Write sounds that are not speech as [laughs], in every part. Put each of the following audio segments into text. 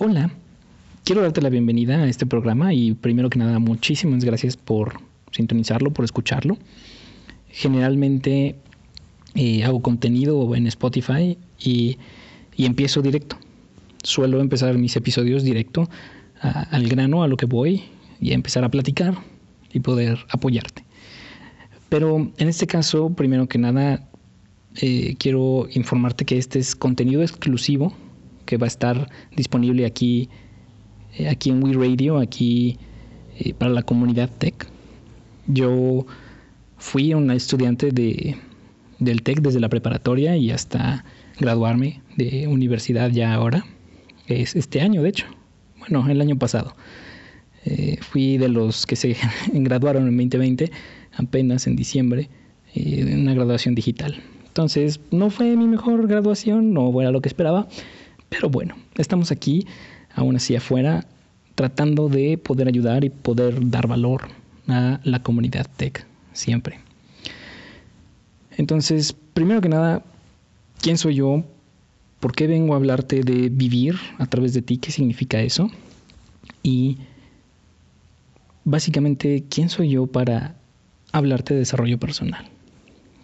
Hola, quiero darte la bienvenida a este programa y primero que nada muchísimas gracias por sintonizarlo, por escucharlo. Generalmente eh, hago contenido en Spotify y, empiezo directo. Suelo empezar mis episodios directo al grano, a lo que voy y empezar a platicar y poder apoyarte. Pero en este caso, primero que nada, eh, quiero informarte que este es contenido exclusivo que va a estar disponible aquí, eh, aquí en We Radio, aquí eh, para la comunidad tech. Yo fui una estudiante de, del tech desde la preparatoria y hasta graduarme de universidad ya ahora. Es este año, de hecho. Bueno, el año pasado. Eh, fui de los que se [laughs] graduaron en 2020, apenas en diciembre, en una graduación digital. Entonces, no fue mi mejor graduación, no era lo que esperaba, pero bueno, estamos aquí, aún así afuera, tratando de poder ayudar y poder dar valor a la comunidad tech, siempre. Entonces, primero que nada, ¿quién soy yo? ¿Por qué vengo a hablarte de vivir a través de ti? ¿Qué significa eso? Y básicamente, ¿quién soy yo para hablarte de desarrollo personal?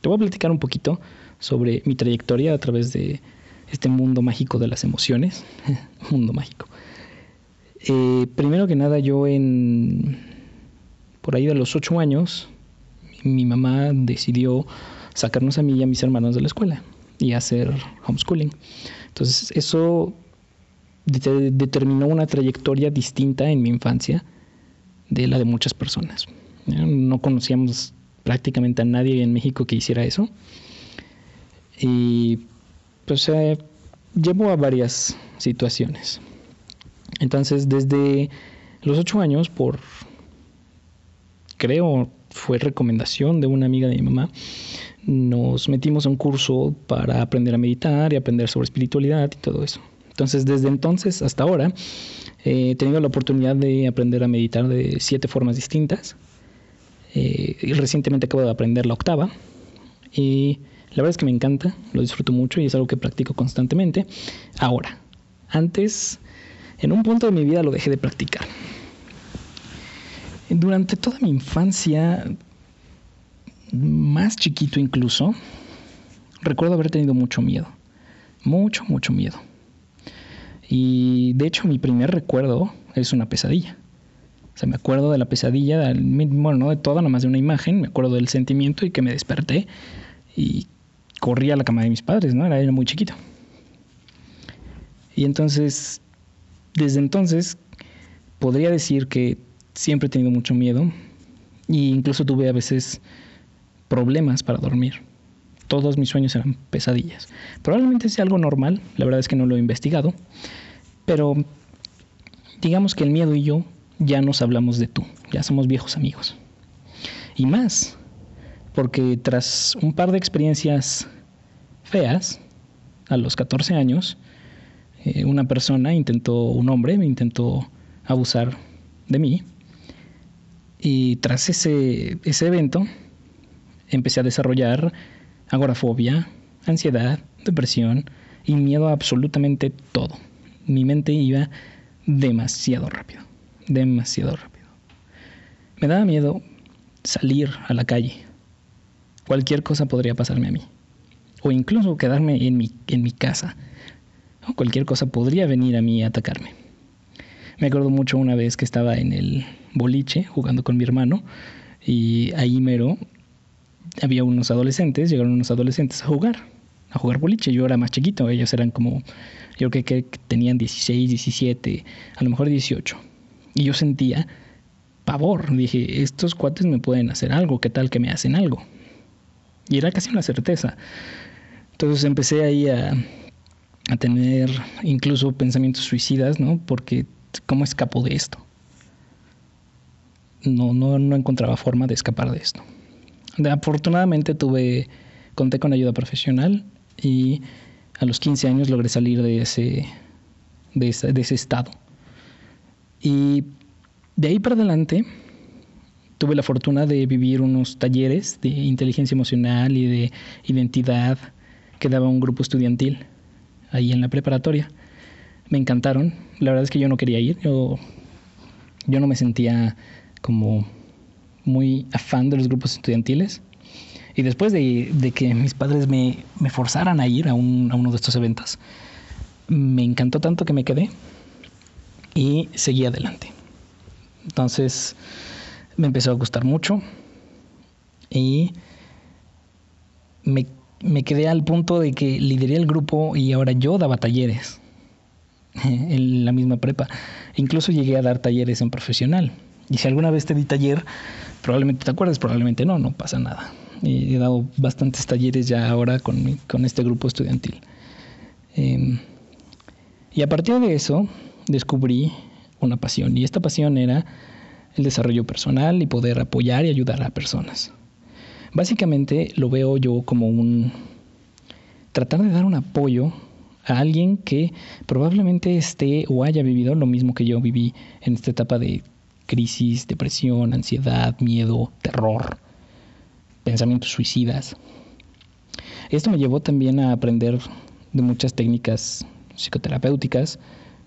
Te voy a platicar un poquito sobre mi trayectoria a través de este mundo mágico de las emociones, [laughs] mundo mágico. Eh, primero que nada, yo en por ahí de los ocho años, mi mamá decidió sacarnos a mí y a mis hermanos de la escuela y hacer homeschooling. Entonces, eso determinó una trayectoria distinta en mi infancia de la de muchas personas. No conocíamos prácticamente a nadie en México que hiciera eso. Y pues eh, llevó a varias situaciones. Entonces, desde los ocho años, por creo fue recomendación de una amiga de mi mamá, nos metimos a un curso para aprender a meditar y aprender sobre espiritualidad y todo eso. Entonces, desde entonces hasta ahora, he tenido la oportunidad de aprender a meditar de siete formas distintas. Eh, y recientemente acabo de aprender la octava. Y la verdad es que me encanta, lo disfruto mucho y es algo que practico constantemente. Ahora, antes, en un punto de mi vida lo dejé de practicar. Durante toda mi infancia, más chiquito incluso, recuerdo haber tenido mucho miedo. Mucho, mucho miedo. Y de hecho mi primer recuerdo es una pesadilla. O sea, me acuerdo de la pesadilla, bueno, no de toda, nomás de una imagen, me acuerdo del sentimiento y que me desperté y corría a la cama de mis padres, ¿no? Era, muy chiquito. Y entonces, desde entonces, podría decir que siempre he tenido mucho miedo e incluso tuve a veces problemas para dormir. Todos mis sueños eran pesadillas. Probablemente sea algo normal, la verdad es que no lo he investigado, pero digamos que el miedo y yo ya nos hablamos de tú, ya somos viejos amigos. Y más, porque tras un par de experiencias feas, a los 14 años, eh, una persona intentó, un hombre me intentó abusar de mí. Y tras ese, ese evento, empecé a desarrollar agorafobia, ansiedad, depresión y miedo a absolutamente todo. Mi mente iba demasiado rápido, demasiado rápido. Me daba miedo salir a la calle. Cualquier cosa podría pasarme a mí o incluso quedarme en mi, en mi casa. Cualquier cosa podría venir a mí a atacarme. Me acuerdo mucho una vez que estaba en el boliche jugando con mi hermano y ahí mero había unos adolescentes, llegaron unos adolescentes a jugar, a jugar boliche. Yo era más chiquito, ellos eran como, yo creo que tenían 16, 17, a lo mejor 18. Y yo sentía pavor. Dije, estos cuates me pueden hacer algo, ¿qué tal que me hacen algo? Y era casi una certeza. Entonces empecé ahí a, tener incluso pensamientos suicidas, ¿no? Porque ¿cómo escapo de esto? No, no, no encontraba forma de escapar de esto. afortunadamente tuve, conté con ayuda profesional y a los 15 años logré salir de ese, de ese, de ese estado. Y de ahí para adelante tuve la fortuna de vivir unos talleres de inteligencia emocional y de identidad que daba un grupo estudiantil ahí en la preparatoria. me encantaron. La verdad es que yo no quería ir, yo, yo no me sentía como muy afán de los grupos estudiantiles. Y después de, que mis padres me, forzaran a ir a, a uno de estos eventos, me encantó tanto que me quedé y seguí adelante. Entonces me empezó a gustar mucho y me, quedé al punto de que lideré el grupo y ahora yo daba talleres [laughs] en la misma prepa. Incluso llegué a dar talleres en profesional. Y si alguna vez te di taller, probablemente te acuerdas, probablemente no, no pasa nada. He dado bastantes talleres ya ahora con, con este grupo estudiantil. Em, y a partir de eso descubrí una pasión y esta pasión era el desarrollo personal y poder apoyar y ayudar a personas. Básicamente lo veo yo como un tratar de dar un apoyo a alguien que probablemente esté o haya vivido lo mismo que yo viví en esta etapa de crisis, depresión, ansiedad, miedo, terror, pensamientos suicidas. Esto me llevó también a aprender de muchas técnicas psicoterapéuticas,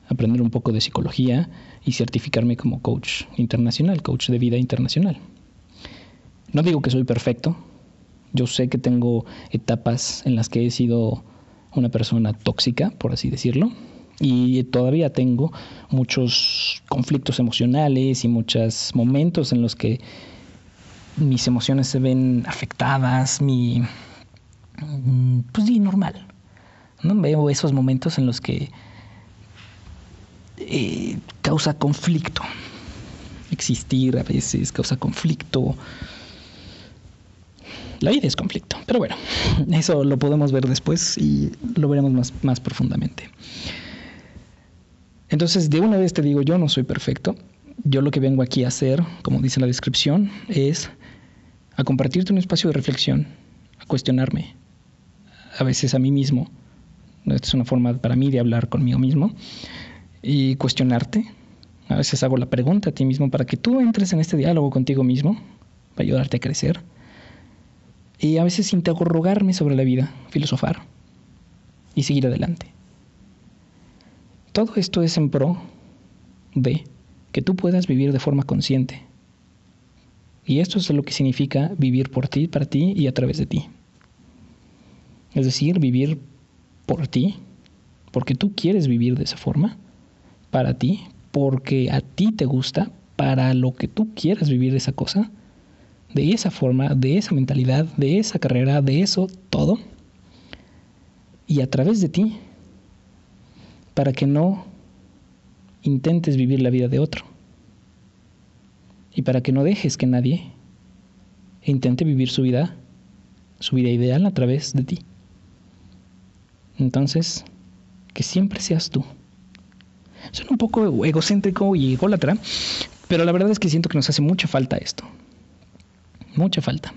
aprender un poco de psicología y certificarme como coach internacional, coach de vida internacional. No digo que soy perfecto, yo sé que tengo etapas en las que he sido una persona tóxica, por así decirlo, y todavía tengo muchos conflictos emocionales y muchos momentos en los que mis emociones se ven afectadas, mi... Pues sí, normal. ¿no? Veo esos momentos en los que eh, causa conflicto. Existir a veces causa conflicto. La vida es conflicto, pero bueno, [laughs] eso lo podemos ver después y lo veremos más, más profundamente. Entonces, de una vez te digo, yo no soy perfecto. Yo lo que vengo aquí a hacer, como dice la descripción, es a compartirte un espacio de reflexión, a cuestionarme, a veces a mí mismo. Esta es una forma para mí de hablar conmigo mismo y cuestionarte. A veces hago la pregunta a ti mismo para que tú entres en este diálogo contigo mismo, para ayudarte a crecer. Y a veces interrogarme sobre la vida, filosofar y seguir adelante. Todo esto es en pro de que tú puedas vivir de forma consciente. Y esto es lo que significa vivir por ti, para ti y a través de ti. Es decir, vivir por ti, porque tú quieres vivir de esa forma, para ti, porque a ti te gusta, para lo que tú quieras vivir esa cosa, de esa forma, de esa mentalidad, de esa carrera, de eso, todo. Y a través de ti para que no intentes vivir la vida de otro y para que no dejes que nadie intente vivir su vida, su vida ideal a través de ti. Entonces, que siempre seas tú. Suena un poco egocéntrico y ególatra, pero la verdad es que siento que nos hace mucha falta esto. Mucha falta.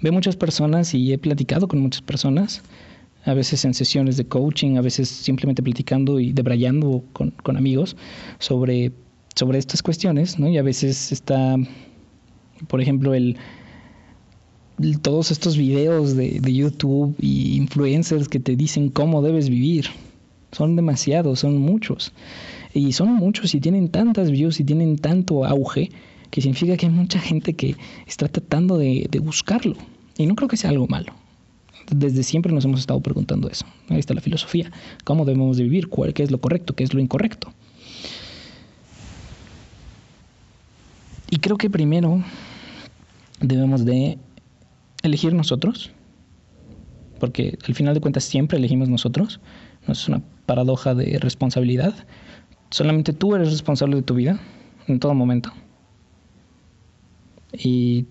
Veo muchas personas y he platicado con muchas personas a veces en sesiones de coaching, a veces simplemente platicando y debrayando con, con amigos sobre, sobre estas cuestiones, ¿no? Y a veces está, por ejemplo, el, todos estos videos de, de YouTube y influencers que te dicen cómo debes vivir. Son demasiados, son muchos. Y son muchos y tienen tantas views y tienen tanto auge que significa que hay mucha gente que está tratando de, buscarlo. Y no creo que sea algo malo desde siempre nos hemos estado preguntando eso. Ahí está la filosofía. ¿Cómo debemos de vivir? ¿Cuál, ¿Qué es lo correcto? ¿Qué es lo incorrecto? Y creo que primero debemos de elegir nosotros, porque al final de cuentas siempre elegimos nosotros. No es una paradoja de responsabilidad. Solamente tú eres responsable de tu vida en todo momento. Y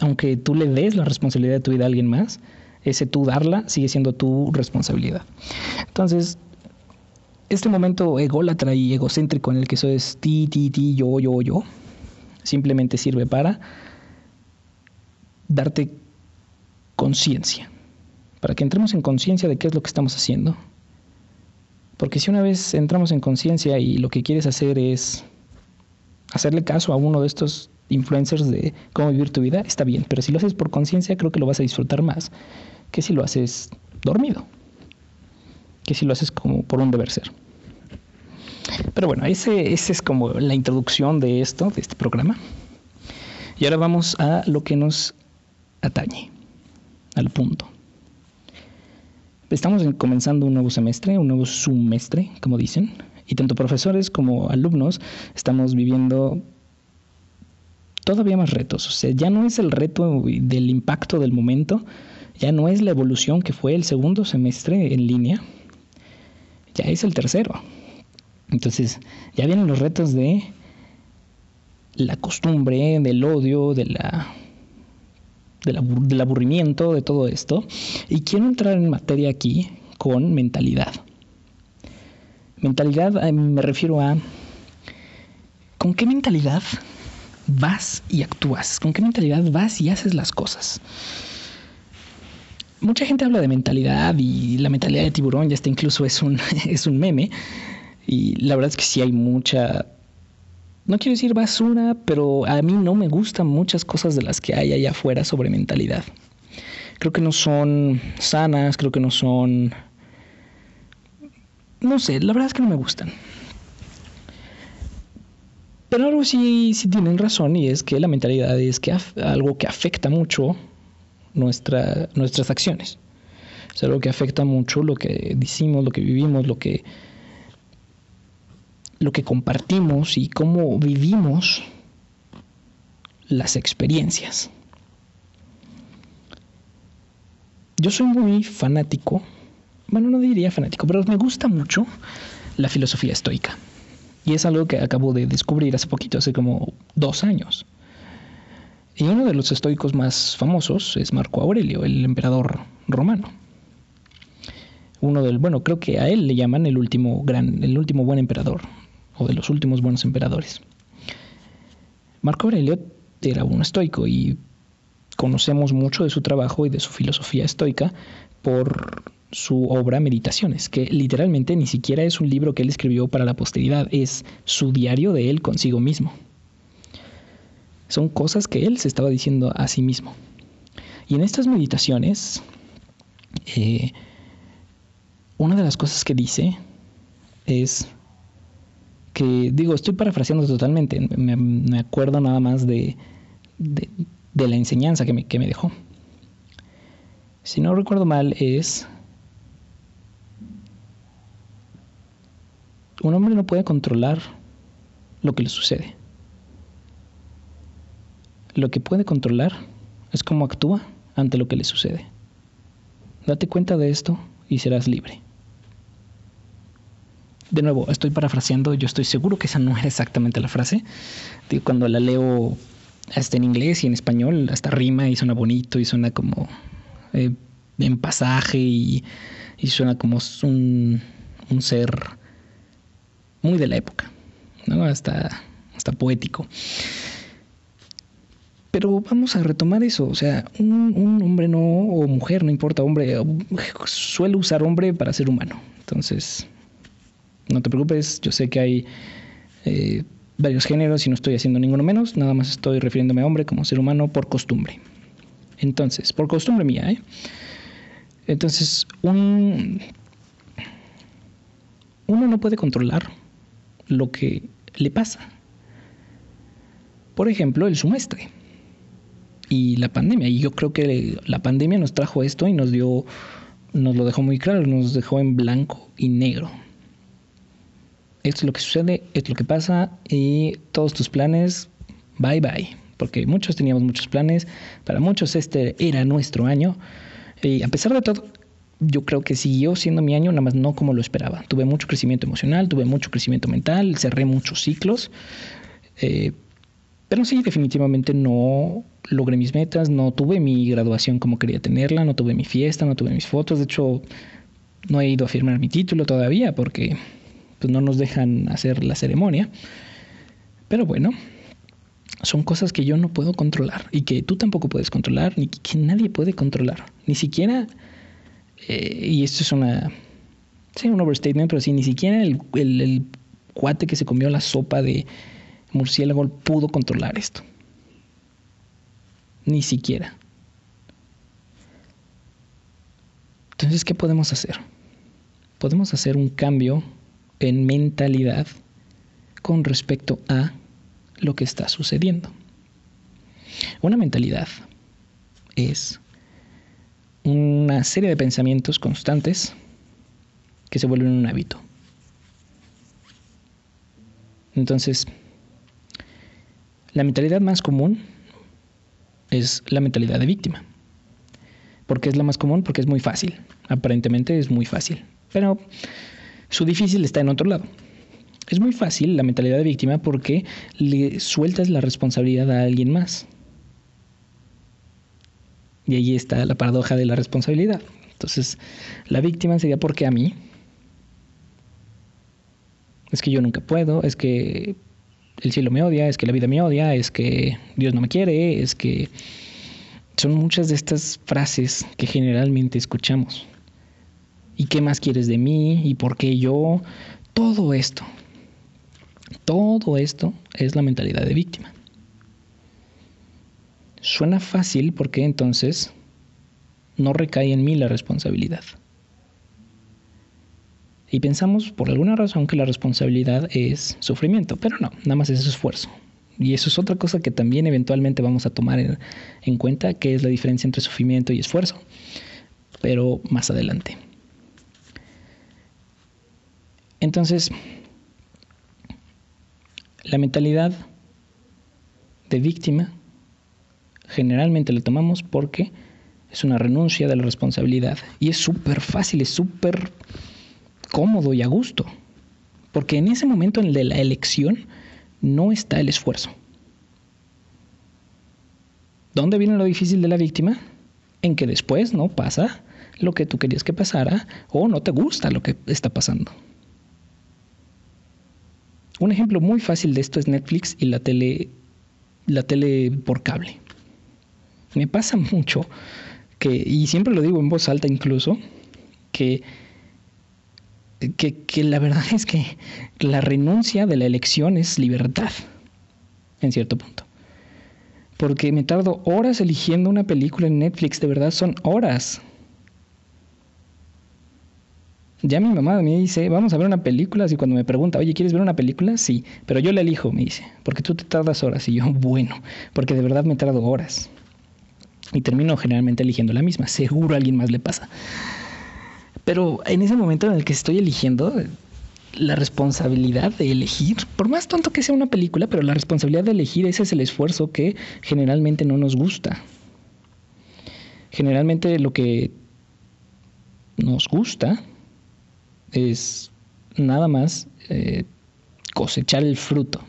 aunque tú le des la responsabilidad de tu vida a alguien más, ese tú darla sigue siendo tu responsabilidad. Entonces, este momento ególatra y egocéntrico en el que eso es ti, ti, ti, yo, yo, yo, simplemente sirve para darte conciencia, para que entremos en conciencia de qué es lo que estamos haciendo. Porque si una vez entramos en conciencia y lo que quieres hacer es hacerle caso a uno de estos influencers de cómo vivir tu vida, está bien, pero si lo haces por conciencia creo que lo vas a disfrutar más que si lo haces dormido, que si lo haces como por un deber ser. Pero bueno, ese, ese es como la introducción de esto, de este programa. Y ahora vamos a lo que nos atañe, al punto. Estamos comenzando un nuevo semestre, un nuevo semestre, como dicen, y tanto profesores como alumnos estamos viviendo todavía más retos. O sea, ya no es el reto del impacto del momento, ya no es la evolución que fue el segundo semestre en línea, ya es el tercero. Entonces, ya vienen los retos de la costumbre, del odio, de la, del aburrimiento, de todo esto. Y quiero entrar en materia aquí con mentalidad. Mentalidad me refiero a con qué mentalidad vas y actúas, con qué mentalidad vas y haces las cosas. Mucha gente habla de mentalidad y la mentalidad de tiburón ya está incluso es un, [laughs] es un meme. Y la verdad es que sí hay mucha no quiero decir basura, pero a mí no me gustan muchas cosas de las que hay allá afuera sobre mentalidad. Creo que no son sanas, creo que no son... No sé, la verdad es que no me gustan. Pero algo sí, sí tienen razón y es que la mentalidad es que algo que afecta mucho nuestra, nuestras acciones. Es algo que afecta mucho lo que decimos, lo que vivimos, lo que lo que compartimos y cómo vivimos las experiencias. Yo soy muy fanático, bueno, no diría fanático, pero me gusta mucho la filosofía estoica. Y es algo que acabo de descubrir hace poquito, hace como dos años. Y uno de los estoicos más famosos es Marco Aurelio, el emperador romano. Uno del, bueno, creo que a él le llaman el último gran, el último buen emperador o de los últimos buenos emperadores. Marco Aurelio era un estoico y conocemos mucho de su trabajo y de su filosofía estoica por su obra Meditaciones, que literalmente ni siquiera es un libro que él escribió para la posteridad, es su diario de él consigo mismo. Son cosas que él se estaba diciendo a sí mismo. Y en estas meditaciones, eh, una de las cosas que dice es que digo, estoy parafraseando totalmente, me, acuerdo nada más de, de, la enseñanza que me, que me dejó. Si no recuerdo mal, es... Un hombre no puede controlar lo que le sucede. Lo que puede controlar es cómo actúa ante lo que le sucede. Date cuenta de esto y serás libre de nuevo, estoy parafraseando, yo estoy seguro que esa no era exactamente la frase. cuando la leo hasta en inglés y en español, hasta rima y suena bonito y suena como eh, en pasaje y, suena como un, un, ser muy de la época, ¿no? hasta, hasta poético. Pero vamos a retomar eso, o sea, un, un hombre no, o mujer, no importa, hombre, suele usar hombre para ser humano. Entonces, no te preocupes, yo sé que hay eh, varios géneros y no estoy haciendo ninguno menos, nada más estoy refiriéndome a hombre como ser humano por costumbre. Entonces, por costumbre mía, ¿eh? Entonces, un, uno no puede controlar lo que le pasa. Por ejemplo, el semestre y la pandemia. Y yo creo que la pandemia nos trajo esto y nos dio, nos lo dejó muy claro, nos dejó en blanco y negro esto es lo que sucede, esto es lo que pasa y todos tus planes, bye bye. Porque muchos teníamos muchos planes, para muchos este era nuestro año y a pesar de todo, yo creo que siguió siendo mi año, nada más no como lo esperaba. Tuve mucho crecimiento emocional, tuve mucho crecimiento mental, cerré muchos ciclos, eh, pero sí, definitivamente no logré mis metas, no tuve mi graduación como quería tenerla, no tuve mi fiesta, no tuve mis fotos, de hecho no he ido a firmar mi título todavía porque pues no nos dejan hacer la ceremonia. Pero bueno, son cosas que yo no puedo controlar y que tú tampoco puedes controlar, ni que nadie puede controlar. Ni siquiera, eh, y esto es una, sí, un overstatement, pero sí, ni siquiera el, el cuate que se comió la sopa de murciélago pudo controlar esto. Ni siquiera. Entonces, ¿qué podemos hacer? Podemos hacer un cambio en mentalidad con respecto a lo que está sucediendo. Una mentalidad es una serie de pensamientos constantes que se vuelven un hábito. Entonces, la mentalidad más común es la mentalidad de víctima. ¿Por qué es la más común? Porque es muy fácil. Aparentemente es muy fácil. Pero su difícil está en otro lado. Es muy fácil la mentalidad de víctima porque le sueltas la responsabilidad a alguien más. Y ahí está la paradoja de la responsabilidad. Entonces, la víctima sería porque a mí. Es que yo nunca puedo, es que el cielo me odia, es que la vida me odia, es que Dios no me quiere, es que son muchas de estas frases que generalmente escuchamos. ¿Y qué más quieres de mí? ¿Y por qué yo? Todo esto. Todo esto es la mentalidad de víctima. Suena fácil porque entonces no recae en mí la responsabilidad. Y pensamos por alguna razón que la responsabilidad es sufrimiento, pero no, nada más es esfuerzo. Y eso es otra cosa que también eventualmente vamos a tomar en, en cuenta, que es la diferencia entre sufrimiento y esfuerzo, pero más adelante. Entonces, la mentalidad de víctima generalmente la tomamos porque es una renuncia de la responsabilidad. Y es súper fácil, es súper cómodo y a gusto. Porque en ese momento en de la elección no está el esfuerzo. ¿Dónde viene lo difícil de la víctima? En que después no pasa lo que tú querías que pasara o no te gusta lo que está pasando. Un ejemplo muy fácil de esto es Netflix y la tele, la tele por cable. Me pasa [laughs] mucho que, y siempre lo digo en voz alta incluso, que, que, que la verdad [laughs] es que la renuncia de la elección es libertad, en cierto punto. Porque me tardo horas eligiendo una película en Netflix, de verdad son horas. Ya mi mamá me dice, vamos a ver una película, y cuando me pregunta, oye, ¿quieres ver una película? Sí, pero yo la elijo, me dice, porque tú te tardas horas. Y yo, bueno, porque de verdad me tardo horas. Y termino generalmente eligiendo la misma. Seguro a alguien más le pasa. Pero en ese momento en el que estoy eligiendo, la responsabilidad de elegir, por más tonto que sea una película, pero la responsabilidad de elegir, ese es el esfuerzo que generalmente no nos gusta. Generalmente lo que nos gusta es nada más eh, cosechar el fruto.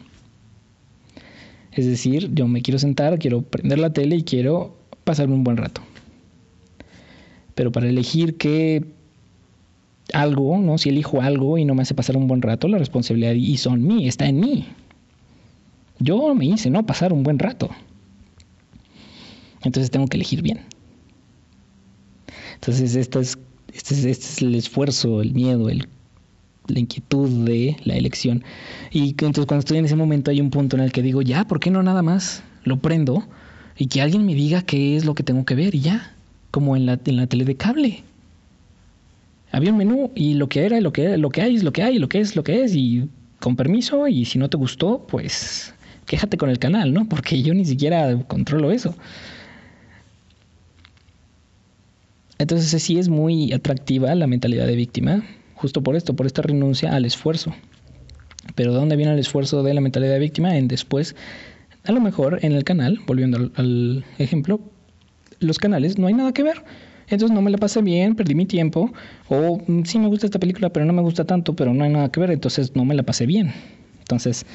Es decir, yo me quiero sentar, quiero prender la tele y quiero pasarme un buen rato. Pero para elegir qué algo, ¿no? Si elijo algo y no me hace pasar un buen rato, la responsabilidad hizo en mí, está en mí. Yo me hice, ¿no? Pasar un buen rato. Entonces tengo que elegir bien. Entonces este es, es, este es el esfuerzo, el miedo, el, la inquietud de la elección. Y entonces cuando estoy en ese momento hay un punto en el que digo, ya, ¿por qué no nada más lo prendo y que alguien me diga qué es lo que tengo que ver y ya, como en la, en la tele de cable. Había un menú y lo que era, lo que, lo que hay es lo que hay, lo que es lo que es y con permiso y si no te gustó, pues quéjate con el canal, ¿no? [laughs] Porque yo ni siquiera controlo eso. Entonces sí es muy atractiva la mentalidad de víctima, justo por esto, por esta renuncia al esfuerzo. Pero ¿de dónde viene el esfuerzo de la mentalidad de víctima? En después a lo mejor en el canal, volviendo al, ejemplo, los canales no hay nada que ver. Entonces no me la pasé bien, perdí mi tiempo. O mm, sí me gusta esta película, pero no me gusta tanto, pero no hay nada que ver, entonces no me la pasé bien. Entonces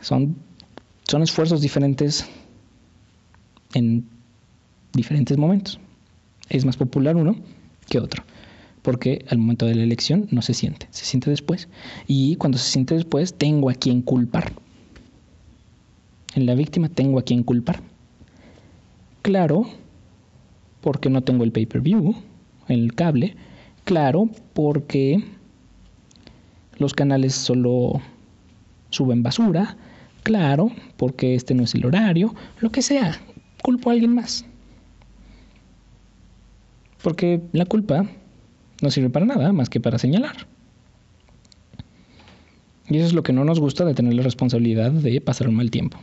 son, son esfuerzos diferentes en diferentes momentos. Es más popular uno que otro, porque al momento de la elección no se siente, se siente después. Y cuando se siente después, tengo a quien culpar. En la víctima tengo a quien culpar. Claro, porque no tengo el pay-per-view, el cable. Claro, porque los canales solo suben basura. Claro, porque este no es el horario. Lo que sea, culpo a alguien más. Porque la culpa no sirve para nada más que para señalar. Y eso es lo que no nos gusta de tener la responsabilidad de pasar un mal tiempo.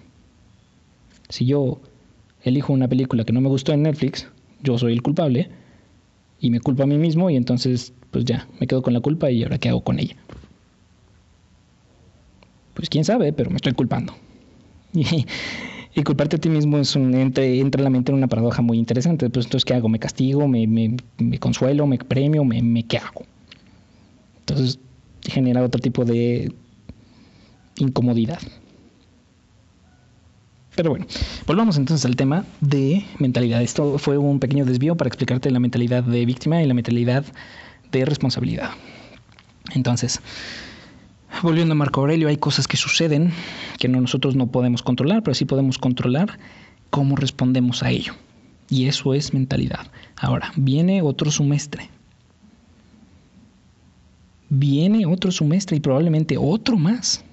Si yo elijo una película que no me gustó en Netflix, yo soy el culpable y me culpo a mí mismo y entonces pues ya, me quedo con la culpa y ahora qué hago con ella. Pues quién sabe, pero me estoy culpando. [laughs] Y, culparte a ti mismo es un, entra, entra en la mente en una paradoja muy interesante. Pues entonces, ¿qué hago? ¿Me castigo? ¿Me, me, me consuelo? ¿Me premio? Me, ¿Me qué hago? Entonces genera otro tipo de incomodidad. Pero bueno, volvamos entonces al tema de mentalidad. Esto fue un pequeño desvío para explicarte la mentalidad de víctima y la mentalidad de responsabilidad. Entonces, volviendo a Marco Aurelio, hay cosas que suceden que nosotros no podemos controlar, pero sí podemos controlar cómo respondemos a ello. Y eso es mentalidad. Ahora, viene otro semestre. Viene otro semestre y probablemente otro más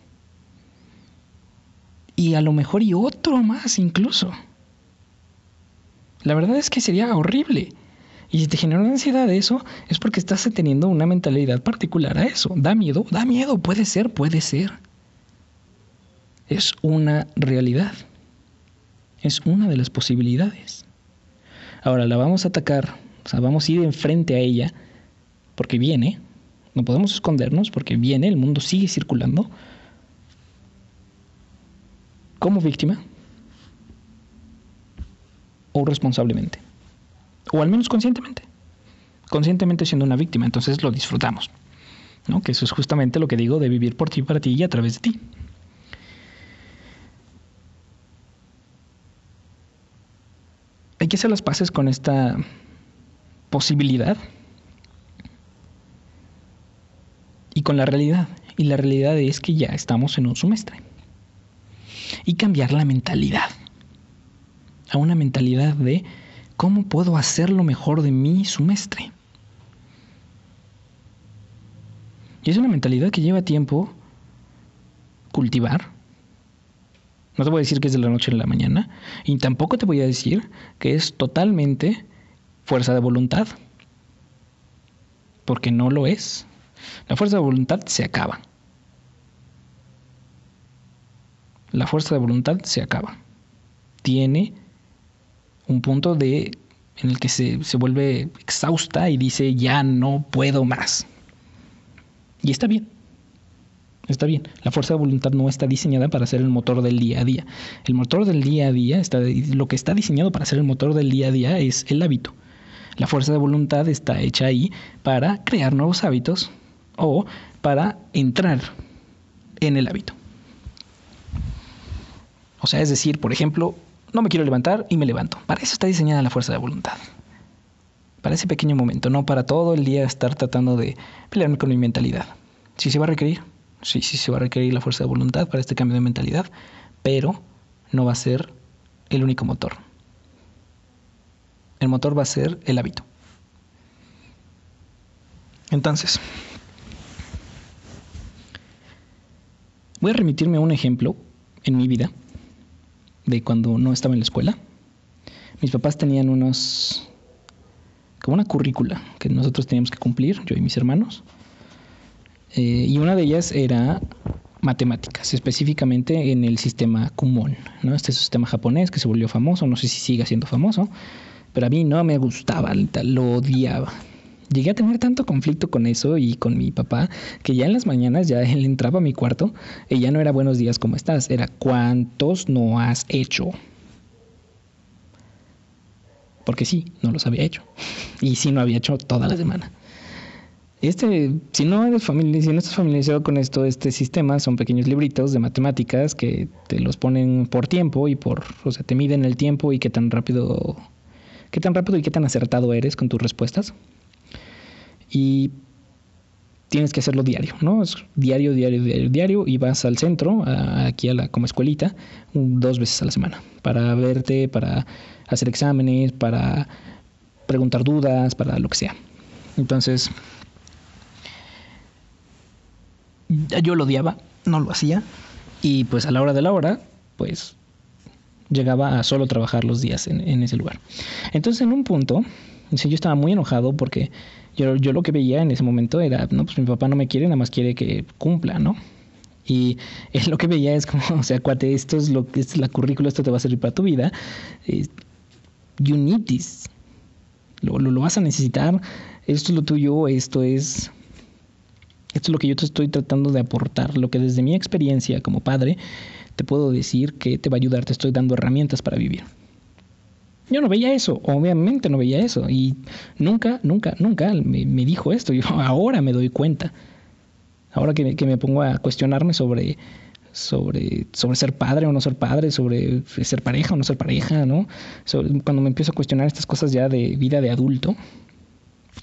y a lo mejor y otro más incluso. La verdad es que sería horrible. Y si te genera una ansiedad eso, es porque estás teniendo una mentalidad particular a eso. Da miedo, da miedo, puede ser, puede ser. Es una realidad. Es una de las posibilidades. Ahora la vamos a atacar, o sea, vamos a ir enfrente a ella, porque viene, no podemos escondernos, porque viene, el mundo sigue circulando, como víctima o responsablemente. O al menos conscientemente. Conscientemente siendo una víctima, entonces lo disfrutamos. ¿no? Que eso es justamente lo que digo de vivir por ti, para ti y a través de ti. Hay que hacer las paces con esta posibilidad y con la realidad. Y la realidad es que ya estamos en un semestre y cambiar la mentalidad a una mentalidad de cómo puedo hacer lo mejor de mi semestre. Y es una mentalidad que lleva tiempo cultivar. No te voy a decir que es de la noche a la mañana. Y tampoco te voy a decir que es totalmente fuerza de voluntad. Porque no lo es. La fuerza de voluntad se acaba. La fuerza de voluntad se acaba. Tiene un punto de en el que se, se vuelve exhausta y dice ya no puedo más. Y está bien. Está bien. La fuerza de voluntad no está diseñada para ser el motor del día a día. El motor del día a día está lo que está diseñado para ser el motor del día a día es el hábito. La fuerza de voluntad está hecha ahí para crear nuevos hábitos o para entrar en el hábito. O sea, es decir, por ejemplo, no me quiero levantar y me levanto. Para eso está diseñada la fuerza de voluntad. Para ese pequeño momento, no para todo el día estar tratando de pelearme con mi mentalidad. Sí se va a requerir, sí, sí se va a requerir la fuerza de voluntad para este cambio de mentalidad, pero no va a ser el único motor. El motor va a ser el hábito. Entonces, voy a remitirme a un ejemplo en mi vida de cuando no estaba en la escuela. Mis papás tenían unos, como una currícula que nosotros teníamos que cumplir, yo y mis hermanos. Eh, y una de ellas era matemáticas, específicamente en el sistema Kumon, ¿no? Este sistema japonés que se volvió famoso, no sé si sigue siendo famoso, pero a mí no me gustaba, lo odiaba. Llegué a tener tanto conflicto con eso y con mi papá que ya en las mañanas ya él entraba a mi cuarto y ya no era buenos días, ¿cómo estás? Era ¿cuántos no has hecho? Porque sí, no los había hecho. Y sí, no había hecho toda la semana. Este, si no eres familia, si no estás familiarizado con esto, este sistema son pequeños libritos de matemáticas que te los ponen por tiempo y por, o sea, te miden el tiempo y qué tan rápido, qué tan rápido y qué tan acertado eres con tus respuestas y tienes que hacerlo diario, ¿no? Es diario, diario, diario, diario y vas al centro, aquí a la como escuelita, dos veces a la semana para verte, para hacer exámenes, para preguntar dudas, para lo que sea. Entonces, yo lo odiaba, no lo hacía y pues a la hora de la hora, pues llegaba a solo trabajar los días en, en ese lugar. Entonces, en un punto, yo estaba muy enojado porque yo, yo lo que veía en ese momento era, no, pues mi papá no me quiere, nada más quiere que cumpla, ¿no? Y [laughs] él lo que veía es como, [laughs] o sea, cuate, esto es lo que es la currícula, esto te va a servir para tu vida. Eh, you need this. Lo, lo, vas a necesitar. Esto es lo tuyo, esto es. Esto es lo que yo te estoy tratando de aportar. Lo que desde mi experiencia como padre te puedo decir que te va a ayudar, te estoy dando herramientas para vivir. Yo no veía eso, obviamente no veía eso. Y nunca, nunca, nunca me, dijo esto. Yo [laughs] ahora me doy cuenta. Ahora que, que me pongo a cuestionarme sobre, sobre, sobre ser padre o no ser padre, sobre ser pareja o no ser pareja, ¿no? cuando me empiezo a cuestionar estas cosas ya de vida de adulto,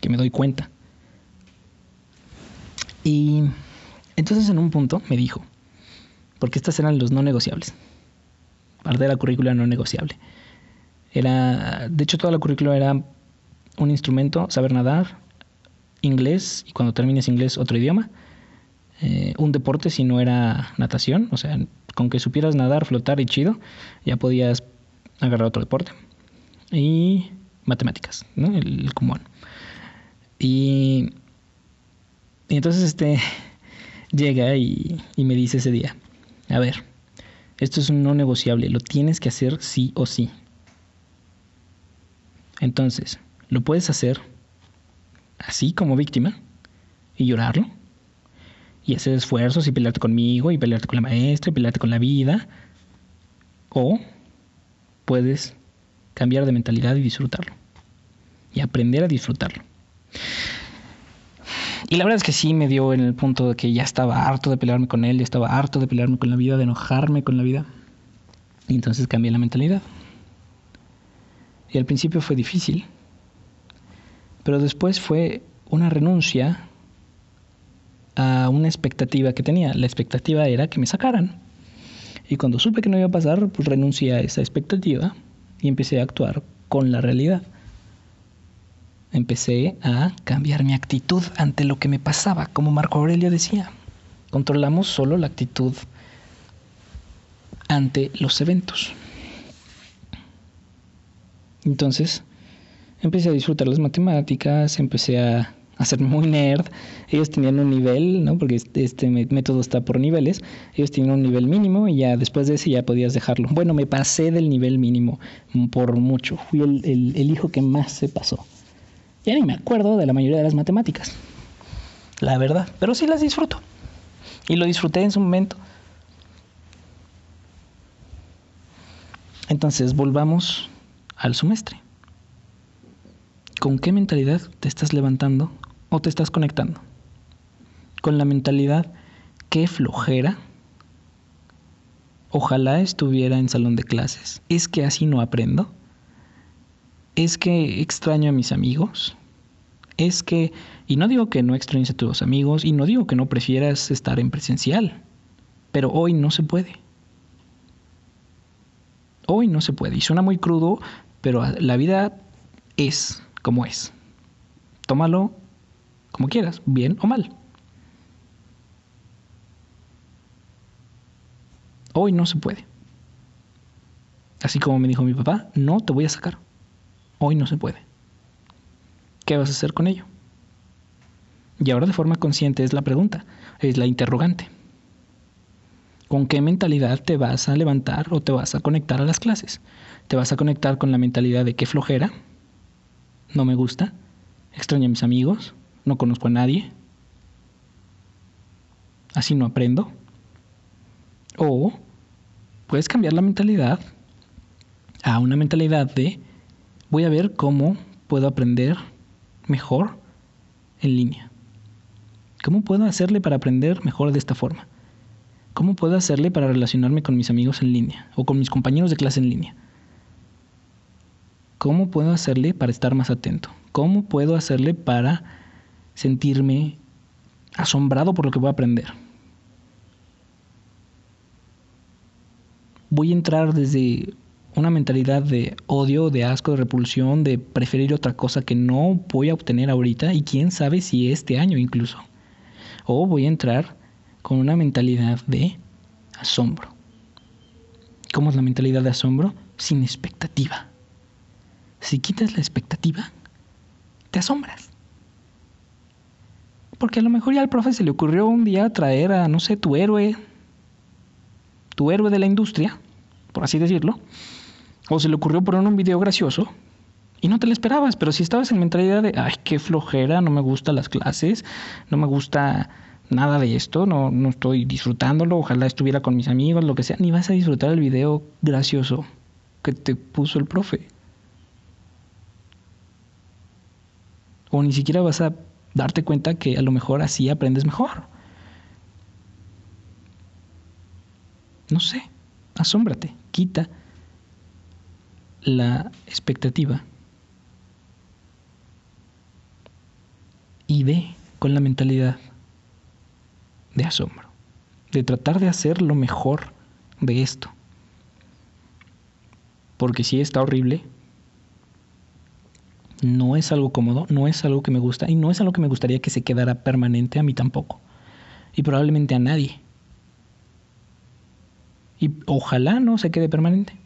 que me doy cuenta. Y entonces en un punto me dijo, porque estas eran los no negociables, parte de la currícula no negociable. Era, de hecho toda la currícula era un instrumento, saber nadar, inglés, y cuando termines inglés otro idioma, eh, un deporte si no era natación, o sea, con que supieras nadar, flotar y chido, ya podías agarrar otro deporte. Y matemáticas, ¿no? El, común. Y, y, entonces este [laughs] llega y, y me dice ese día, a ver, esto es un no negociable, lo tienes que hacer sí o sí. Entonces, lo puedes hacer así como víctima y llorarlo y hacer esfuerzos y pelearte conmigo y pelearte con la maestra y pelearte con la vida. O puedes cambiar de mentalidad y disfrutarlo. Y aprender a disfrutarlo. Y la verdad es que sí me dio en el punto de que ya estaba harto de pelearme con él, ya estaba harto de pelearme con la vida, de enojarme con la vida. Y entonces cambié la mentalidad. Y al principio fue difícil, pero después fue una renuncia a una expectativa que tenía. La expectativa era que me sacaran. Y cuando supe que no iba a pasar, pues renuncié a esa expectativa y empecé a actuar con la realidad. Empecé a cambiar mi actitud ante lo que me pasaba, como Marco Aurelio decía. Controlamos solo la actitud ante los eventos. Entonces, empecé a disfrutar las matemáticas, empecé a hacerme muy nerd. Ellos tenían un nivel, ¿no? Porque este, este método está por niveles. Ellos tenían un nivel mínimo y ya después de ese ya podías dejarlo. Bueno, me pasé del nivel mínimo por mucho. Fui el, el hijo que más se pasó. Ya ni me acuerdo de la mayoría de las matemáticas. La verdad. Pero sí las disfruto. Y lo disfruté en su momento. Entonces, volvamos al semestre. ¿Con qué mentalidad te estás levantando o te estás conectando? Con la mentalidad, qué flojera. Ojalá estuviera en salón de clases. ¿Es que así no aprendo? ¿Es que extraño a mis amigos? Es que, y no digo que no extrañes a tus amigos, y no digo que no prefieras estar en presencial, pero hoy no se puede. Hoy no se puede. Y suena muy crudo, pero la vida es como es. Tómalo como quieras, bien o mal. Hoy no se puede. Así como me dijo mi papá, no te voy a sacar. Hoy no se puede. ¿Qué vas a hacer con ello? Y ahora de forma consciente es la pregunta, es la interrogante. ¿Con qué mentalidad te vas a levantar o te vas a conectar a las clases? ¿Te vas a conectar con la mentalidad de qué flojera? ¿No me gusta? ¿Extraño a mis amigos? no conozco a nadie, así no aprendo. O puedes cambiar la mentalidad a una mentalidad de voy a ver cómo puedo aprender mejor en línea. ¿Cómo puedo hacerle para aprender mejor de esta forma? ¿Cómo puedo hacerle para relacionarme con mis amigos en línea o con mis compañeros de clase en línea? ¿Cómo puedo hacerle para estar más atento? ¿Cómo puedo hacerle para sentirme asombrado por lo que voy a aprender. Voy a entrar desde una mentalidad de odio, de asco, de repulsión, de preferir otra cosa que no voy a obtener ahorita y quién sabe si este año incluso. O voy a entrar con una mentalidad de asombro. ¿Cómo es la mentalidad de asombro? Sin expectativa. Si quitas la expectativa, te asombras. Porque a lo mejor ya al profe se le ocurrió un día traer a, no sé, tu héroe tu héroe de la industria, por así decirlo, o se le ocurrió poner un video gracioso y no te lo esperabas, pero si estabas en mentalidad de, ay, qué flojera, no me gustan las clases, no me gusta nada de esto, no, no estoy disfrutándolo, ojalá estuviera con mis amigos, lo que sea, ni vas a disfrutar el video gracioso que te puso el profe. O ni siquiera vas a darte cuenta que a lo mejor así aprendes mejor. No sé, asómbrate, quita la expectativa y ve con la mentalidad de asombro, de tratar de hacer lo mejor de esto. Porque si está horrible, no es algo cómodo, no es algo que me gusta y no es algo que me gustaría que se quedara permanente a mí tampoco. Y probablemente a nadie. Y ojalá no se quede permanente.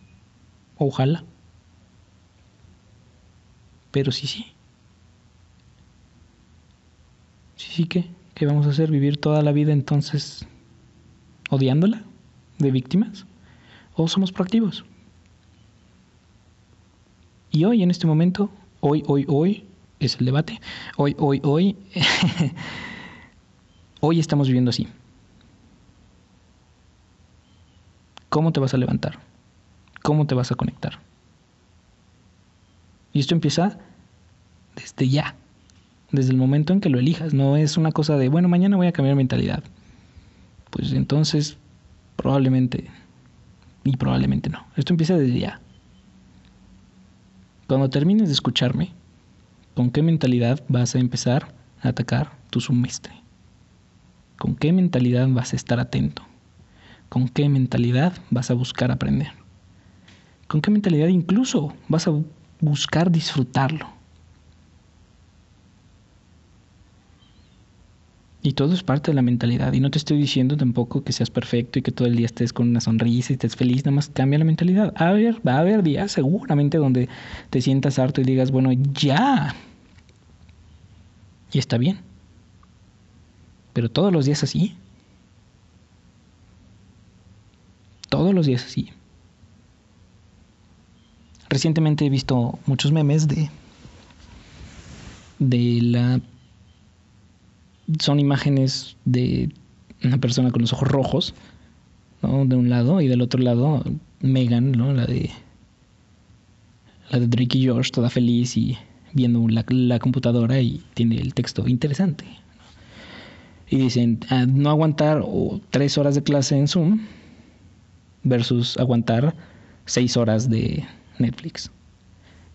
Ojalá. Pero sí, sí. Sí, sí, ¿qué? ¿Qué vamos a hacer? ¿Vivir toda la vida entonces odiándola? ¿De víctimas? ¿O somos proactivos? Y hoy, en este momento, hoy, hoy, hoy, es el debate. Hoy, hoy, hoy, [laughs] hoy estamos viviendo así. ¿Cómo te vas a levantar? ¿Cómo te vas a conectar? Y esto empieza desde ya, desde el momento en que lo elijas. No es una cosa de, bueno, mañana voy a cambiar mentalidad. Pues entonces, probablemente, y probablemente no. Esto empieza desde ya. Cuando termines de escucharme, ¿con qué mentalidad vas a empezar a atacar tu semestre? ¿Con qué mentalidad vas a estar atento? ¿Con qué mentalidad vas a buscar aprender? ¿Con qué mentalidad incluso vas a buscar disfrutarlo? Y todo es parte de la mentalidad. Y no te estoy diciendo tampoco que seas perfecto y que todo el día estés con una sonrisa y estés feliz. Nada más cambia la mentalidad. A ver, va a haber días seguramente donde te sientas harto y digas, bueno, ya. Y está bien. Pero todos los días así. todos los días así. Recientemente he visto muchos memes de de la son imágenes de una persona con los ojos rojos, ¿no? De un lado y del otro lado Megan, ¿no? La de la de Drake y George, toda feliz y viendo la, la computadora y tiene el texto interesante. Y dicen, ah, no aguantar tres horas de clase en Zoom versus aguantar seis horas de Netflix.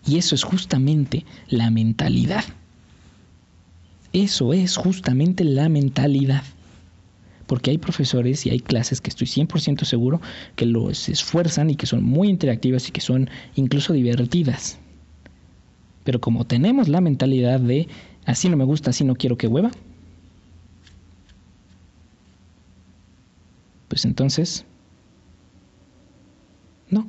Y eso es justamente la mentalidad. Eso es justamente la mentalidad. Porque hay profesores y hay clases que estoy 100% seguro que los esfuerzan y que son muy interactivas y que son incluso divertidas. Pero como tenemos la mentalidad de así no me gusta, así no quiero que hueva, pues entonces no.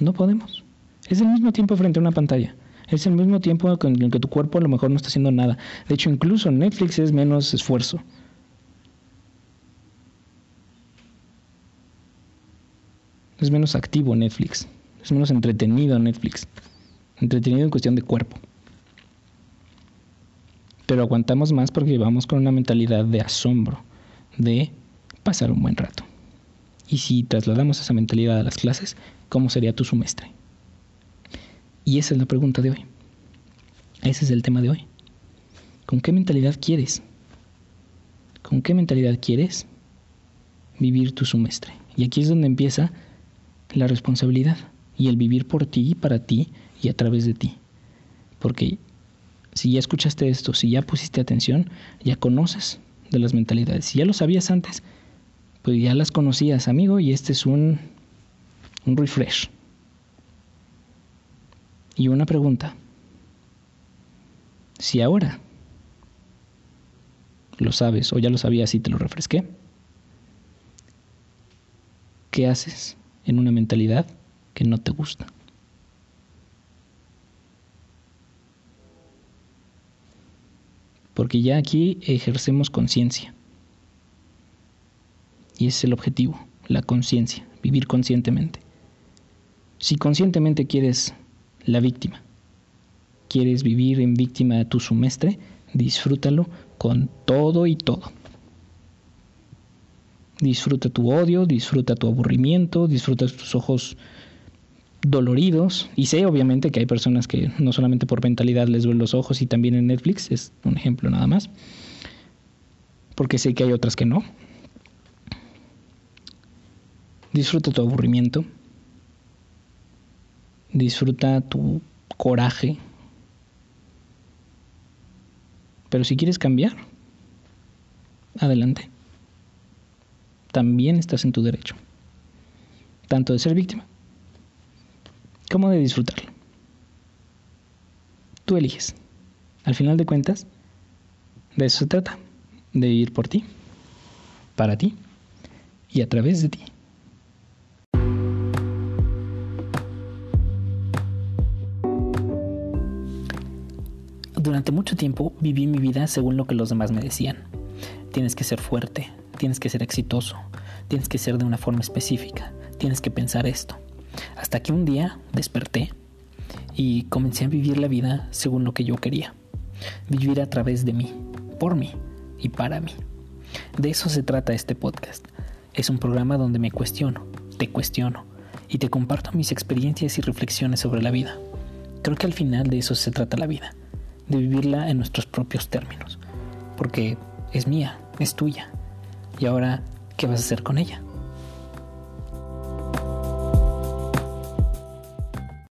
No podemos. Es el mismo tiempo frente a una pantalla. Es el mismo tiempo en el que tu cuerpo a lo mejor no está haciendo nada. De hecho, incluso Netflix es menos esfuerzo. Es menos activo Netflix. Es menos entretenido Netflix. Entretenido en cuestión de cuerpo. Pero aguantamos más porque vamos con una mentalidad de asombro, de pasar un buen rato. Y si trasladamos esa mentalidad a las clases, ¿cómo sería tu semestre? Y esa es la pregunta de hoy. Ese es el tema de hoy. ¿Con qué mentalidad quieres? ¿Con qué mentalidad quieres vivir tu semestre? Y aquí es donde empieza la responsabilidad y el vivir por ti, para ti y a través de ti. Porque si ya escuchaste esto, si ya pusiste atención, ya conoces de las mentalidades. Si ya lo sabías antes, pues ya las conocías, amigo, y este es un, un refresh. Y una pregunta. Si ahora lo sabes o ya lo sabías y te lo refresqué, ¿qué haces en una mentalidad que no te gusta? Porque ya aquí ejercemos conciencia Y ese es el objetivo, la conciencia, vivir conscientemente. Si conscientemente quieres la víctima, quieres vivir en víctima de tu semestre, disfrútalo con todo y todo. Disfruta tu odio, disfruta tu aburrimiento, disfruta tus ojos doloridos. Y sé obviamente que hay personas que no solamente por mentalidad les duelen los ojos y también en Netflix, es un ejemplo nada más. Porque sé que hay otras que no. Disfruta tu aburrimiento. Disfruta tu coraje. Pero si quieres cambiar, adelante. También estás en tu derecho. Tanto de ser víctima como de disfrutarlo. Tú eliges. Al final de cuentas, de eso se trata. De vivir por ti, para ti y a través de ti. Durante mucho tiempo viví mi vida según lo que los demás me decían. Tienes que ser fuerte, tienes que ser exitoso, tienes que ser de una forma específica, tienes que pensar esto. Hasta que un día desperté y comencé a vivir la vida según lo que yo quería. Vivir a través de mí, por mí y para mí. De eso se trata este podcast. Es un programa donde me cuestiono, te cuestiono y te comparto mis experiencias y reflexiones sobre la vida. Creo que al final de eso se trata la vida de vivirla en nuestros propios términos, porque es mía, es tuya. Y ahora, ¿qué vas a hacer con ella?